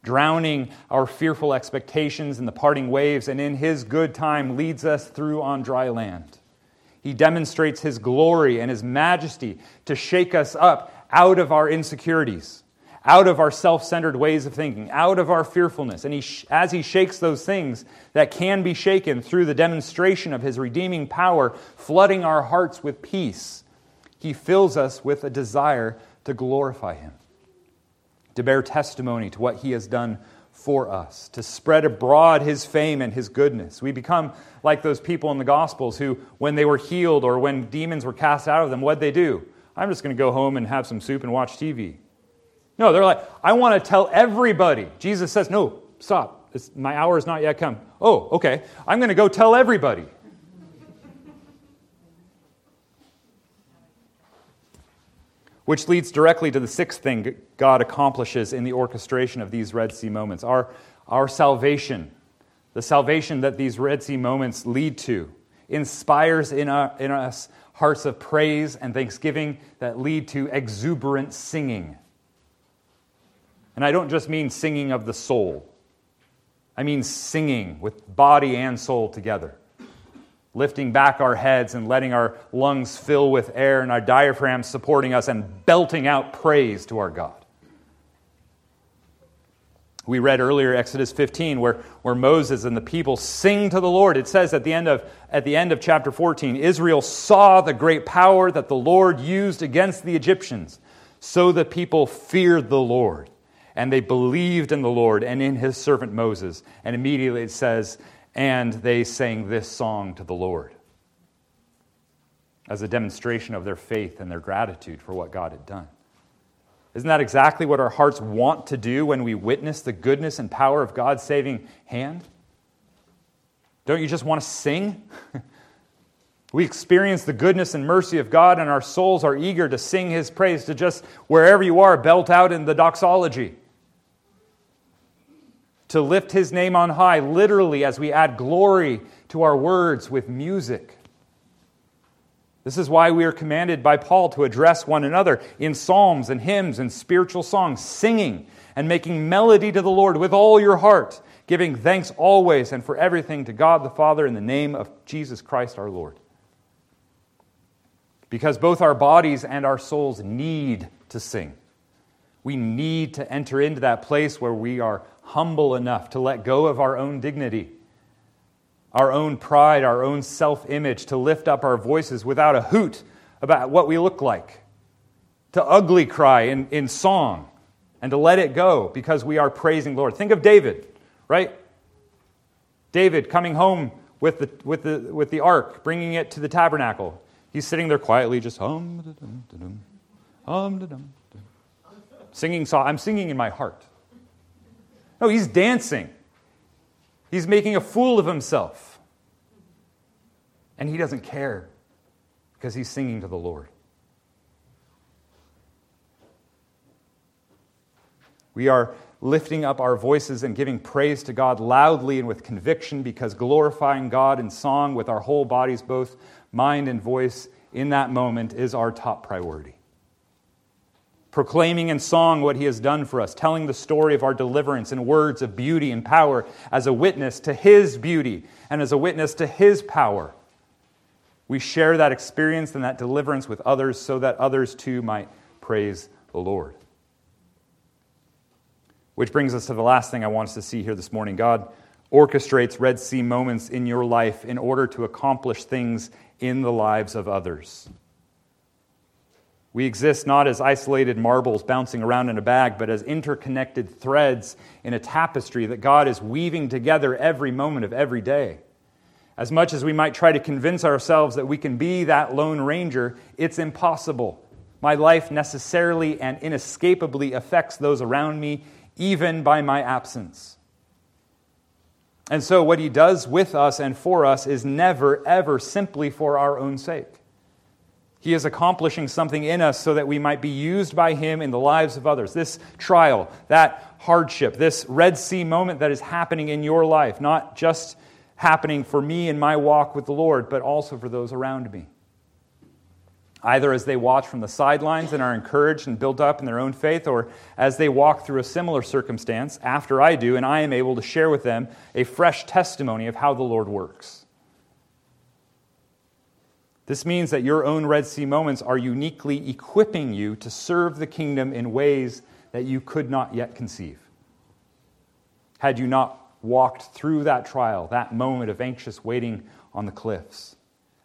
drowning our fearful expectations in the parting waves, and in His good time leads us through on dry land. He demonstrates His glory and His majesty to shake us up out of our insecurities out of our self centered ways of thinking, out of our fearfulness. And he, as he shakes those things that can be shaken through the demonstration of his redeeming power, flooding our hearts with peace, he fills us with a desire to glorify him, to bear testimony to what he has done for us, to spread abroad his fame and his goodness. We become like those people in the Gospels who, when they were healed or when demons were cast out of them, what'd they do? I'm just going to go home and have some soup and watch TV. No, they're like, I want to tell everybody. Jesus says, No, stop. It's, my hour is not yet come. Oh, okay. I'm going to go tell everybody. Which leads directly to the sixth thing God accomplishes in the orchestration of these Red Sea moments our, our salvation. The salvation that these Red Sea moments lead to inspires in, our, in us hearts of praise and thanksgiving that lead to exuberant singing. And I don't just mean singing of the soul, I mean singing with body and soul together. Lifting back our heads and letting our lungs fill with air and our diaphragms supporting us and belting out praise to our God. We read earlier Exodus 15 where, where Moses and the people sing to the Lord. It says at the, end of, at the end of chapter 14 Israel saw the great power that the Lord used against the Egyptians, so the people feared the Lord and they believed in the Lord and in his servant Moses. And immediately it says, and they sang this song to the Lord as a demonstration of their faith and their gratitude for what God had done. Isn't that exactly what our hearts want to do when we witness the goodness and power of God's saving hand? Don't you just want to sing? [laughs] we experience the goodness and mercy of God, and our souls are eager to sing His praise, to just, wherever you are, belt out in the doxology to lift his name on high, literally, as we add glory to our words with music. This is why we are commanded by Paul to address one another in psalms and hymns and spiritual songs, singing and making melody to the Lord with all your heart, giving thanks always and for everything to God the Father in the name of Jesus Christ our Lord. Because both our bodies and our souls need to sing. We need to enter into that place where we are humble enough to let go of our own dignity, our own pride, our own self image, to lift up our voices without a hoot about what we look like, to ugly cry in, in song, and to let it go because we are praising Lord. Think of David right? David coming home with the, with the, with the ark, bringing it to the tabernacle. He's sitting there quietly, just hum, hum, singing song. I'm singing in my heart. No, he's dancing. He's making a fool of himself. And he doesn't care because he's singing to the Lord. We are lifting up our voices and giving praise to God loudly and with conviction because glorifying God in song with our whole bodies, both mind and voice, in that moment is our top priority. Proclaiming in song what He has done for us, telling the story of our deliverance in words of beauty and power as a witness to His beauty and as a witness to His power. We share that experience and that deliverance with others so that others too might praise the Lord. Which brings us to the last thing I want us to see here this morning. God orchestrates Red Sea moments in your life in order to accomplish things in the lives of others. We exist not as isolated marbles bouncing around in a bag, but as interconnected threads in a tapestry that God is weaving together every moment of every day. As much as we might try to convince ourselves that we can be that lone ranger, it's impossible. My life necessarily and inescapably affects those around me even by my absence. And so, what he does with us and for us is never, ever simply for our own sake. He is accomplishing something in us so that we might be used by him in the lives of others. This trial, that hardship, this Red Sea moment that is happening in your life, not just happening for me in my walk with the Lord, but also for those around me either as they watch from the sidelines and are encouraged and built up in their own faith, or as they walk through a similar circumstance after I do, and I am able to share with them a fresh testimony of how the Lord works. This means that your own Red Sea moments are uniquely equipping you to serve the kingdom in ways that you could not yet conceive. Had you not walked through that trial, that moment of anxious waiting on the cliffs.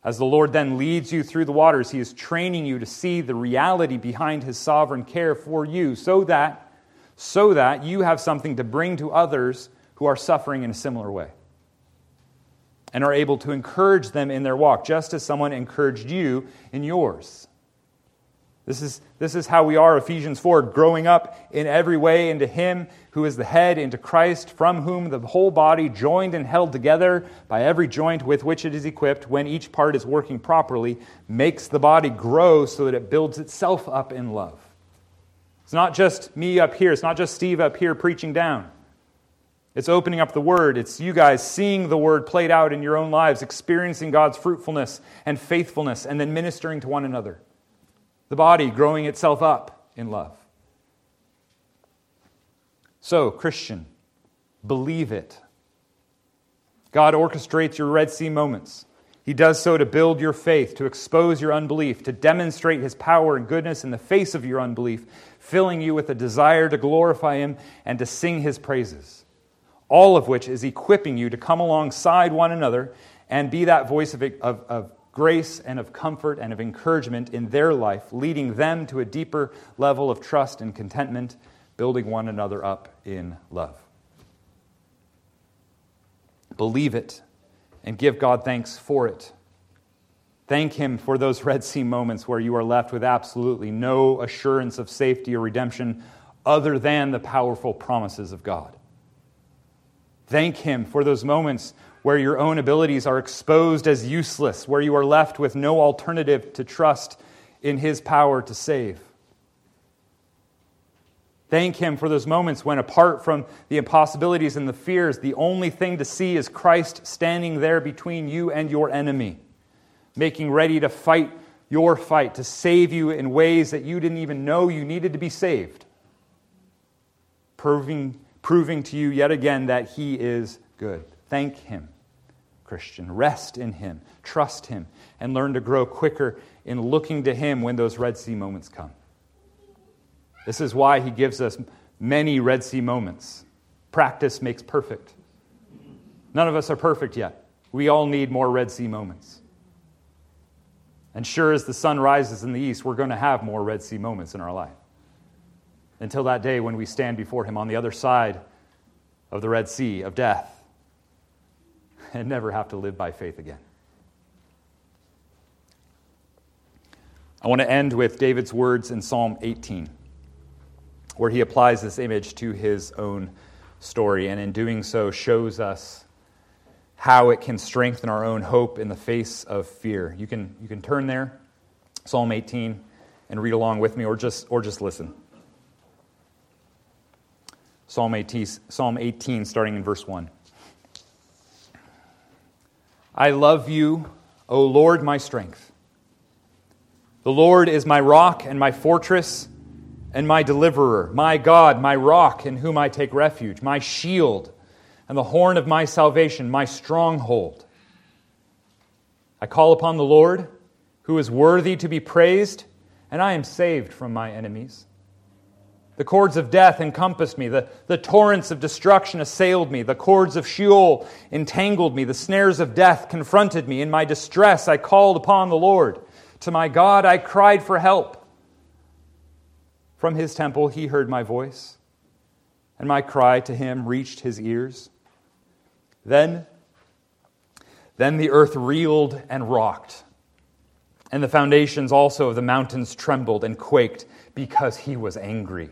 As the Lord then leads you through the waters, He is training you to see the reality behind His sovereign care for you so that, so that you have something to bring to others who are suffering in a similar way and are able to encourage them in their walk, just as someone encouraged you in yours. This is, this is how we are, Ephesians 4, growing up in every way into Him who is the head, into Christ, from whom the whole body, joined and held together by every joint with which it is equipped, when each part is working properly, makes the body grow so that it builds itself up in love. It's not just me up here, it's not just Steve up here preaching down. It's opening up the Word. It's you guys seeing the Word played out in your own lives, experiencing God's fruitfulness and faithfulness, and then ministering to one another the body growing itself up in love. So, Christian, believe it. God orchestrates your Red Sea moments. He does so to build your faith, to expose your unbelief, to demonstrate his power and goodness in the face of your unbelief, filling you with a desire to glorify him and to sing his praises. All of which is equipping you to come alongside one another and be that voice of, of, of grace and of comfort and of encouragement in their life, leading them to a deeper level of trust and contentment, building one another up in love. Believe it and give God thanks for it. Thank Him for those Red Sea moments where you are left with absolutely no assurance of safety or redemption other than the powerful promises of God. Thank Him for those moments where your own abilities are exposed as useless, where you are left with no alternative to trust in His power to save. Thank Him for those moments when, apart from the impossibilities and the fears, the only thing to see is Christ standing there between you and your enemy, making ready to fight your fight, to save you in ways that you didn't even know you needed to be saved, proving proving to you yet again that He is good. Thank Him, Christian. Rest in Him, trust Him, and learn to grow quicker in looking to Him when those Red Sea moments come. This is why He gives us many Red Sea moments. Practice makes perfect. None of us are perfect yet. We all need more Red Sea moments. And sure as the sun rises in the east, we're going to have more Red Sea moments in our life. Until that day when we stand before Him on the other side of the Red Sea of death and never have to live by faith again. I want to end with David's words in Psalm 18, where he applies this image to his own story, and in doing so, shows us how it can strengthen our own hope in the face of fear. You can, you can turn there, Psalm 18, and read along with me, or just, or just listen. Psalm 18, Psalm 18, starting in verse 1. I love you, O Lord, my strength. The Lord is my rock and my fortress and my deliverer, my God, my rock in whom I take refuge, my shield and the horn of my salvation, my stronghold. I call upon the Lord, who is worthy to be praised, and I am saved from my enemies. The cords of death encompassed me. The, the torrents of destruction assailed me. The cords of Sheol entangled me. The snares of death confronted me. In my distress, I called upon the Lord. To my God, I cried for help. From his temple, he heard my voice, and my cry to him reached his ears. Then, then the earth reeled and rocked, and the foundations also of the mountains trembled and quaked because he was angry.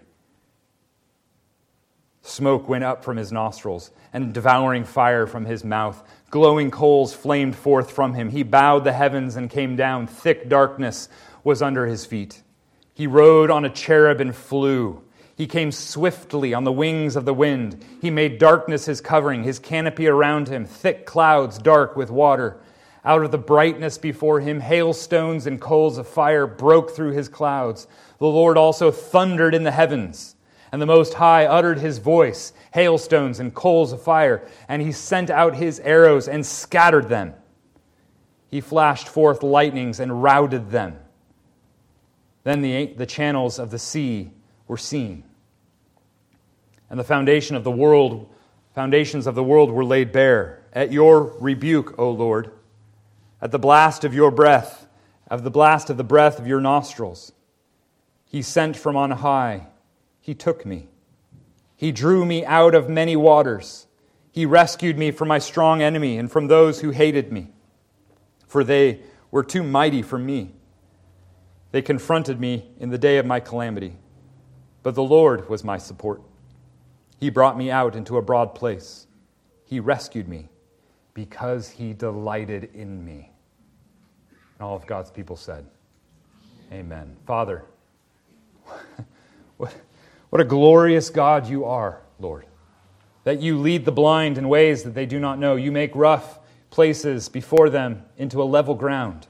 Smoke went up from his nostrils, and devouring fire from his mouth. Glowing coals flamed forth from him. He bowed the heavens and came down. Thick darkness was under his feet. He rode on a cherub and flew. He came swiftly on the wings of the wind. He made darkness his covering, his canopy around him, thick clouds dark with water. Out of the brightness before him, hailstones and coals of fire broke through his clouds. The Lord also thundered in the heavens, and the Most High uttered his voice, hailstones and coals of fire, and he sent out his arrows and scattered them. He flashed forth lightnings and routed them. Then the, the channels of the sea were seen and the foundation of the world, foundations of the world were laid bare. At your rebuke, O Lord, at the blast of your breath, of the blast of the breath of your nostrils, he sent from on high, he took me. He drew me out of many waters. He rescued me from my strong enemy and from those who hated me, for they were too mighty for me. They confronted me in the day of my calamity, but the Lord was my support. He brought me out into a broad place. He rescued me because he delighted in me. And all of God's people said, Amen. Father, [laughs] what, what a glorious God you are, Lord. That you lead the blind in ways that they do not know. You make rough places before them into a level ground.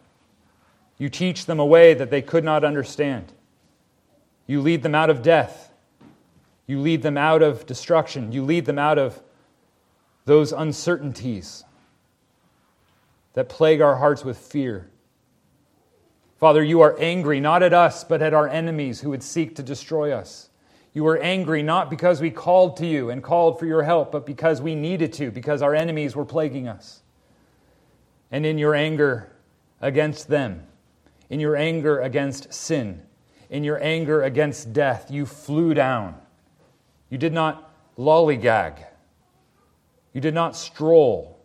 You teach them a way that they could not understand. You lead them out of death you lead them out of destruction. You lead them out of those uncertainties that plague our hearts with fear. Father, you are angry not at us, but at our enemies who would seek to destroy us. You were angry not because we called to you and called for your help, but because we needed to, because our enemies were plaguing us. And in your anger against them, in your anger against sin, in your anger against death, you flew down you did not lollygag. You did not stroll.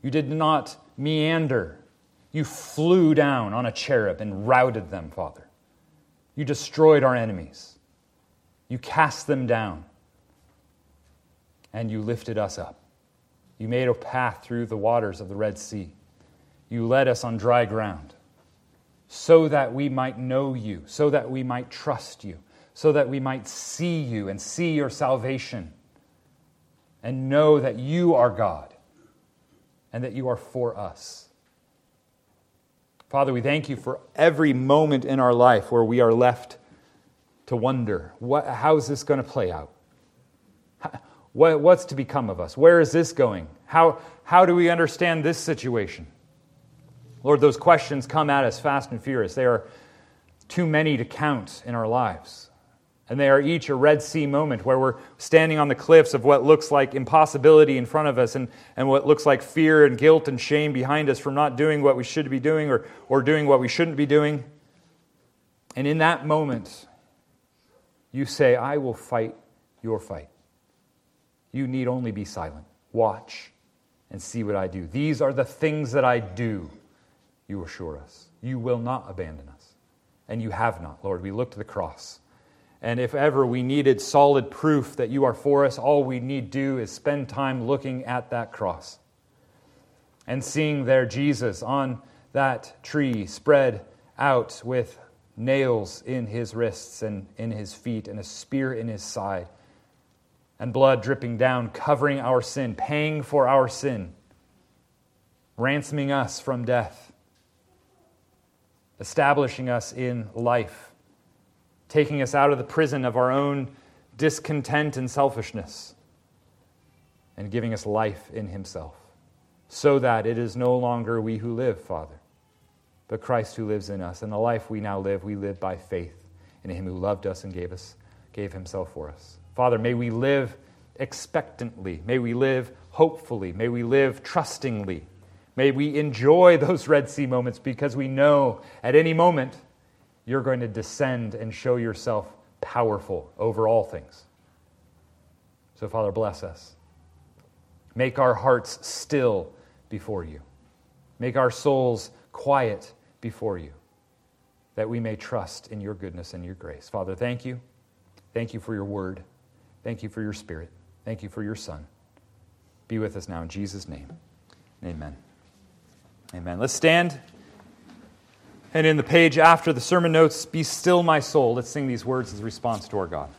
You did not meander. You flew down on a cherub and routed them, Father. You destroyed our enemies. You cast them down. And you lifted us up. You made a path through the waters of the Red Sea. You led us on dry ground so that we might know you, so that we might trust you, so that we might see you and see your salvation and know that you are God and that you are for us. Father, we thank you for every moment in our life where we are left to wonder what, how is this going to play out? What, what's to become of us? Where is this going? How, how do we understand this situation? Lord, those questions come at us fast and furious. They are too many to count in our lives. And they are each a Red Sea moment where we're standing on the cliffs of what looks like impossibility in front of us and, and what looks like fear and guilt and shame behind us from not doing what we should be doing or, or doing what we shouldn't be doing. And in that moment, you say, I will fight your fight. You need only be silent. Watch and see what I do. These are the things that I do, you assure us. You will not abandon us. And you have not, Lord. We look to the cross. And if ever we needed solid proof that you are for us, all we need do is spend time looking at that cross and seeing there Jesus on that tree spread out with nails in his wrists and in his feet and a spear in his side and blood dripping down, covering our sin, paying for our sin, ransoming us from death, establishing us in life, taking us out of the prison of our own discontent and selfishness, and giving us life in Himself, so that it is no longer we who live, Father, but Christ who lives in us. And the life we now live, we live by faith in Him who loved us and gave us, gave Himself for us. Father, may we live expectantly. May we live hopefully. May we live trustingly. May we enjoy those Red Sea moments because we know at any moment you're going to descend and show yourself powerful over all things. So, Father, bless us. Make our hearts still before you. Make our souls quiet before you, that we may trust in your goodness and your grace. Father, thank you. Thank you for your word. Thank you for your spirit. Thank you for your son. Be with us now in Jesus' name. Amen. Amen. Let's stand. And in the page after the sermon notes, Be still, my soul. Let's sing these words as a response to our God.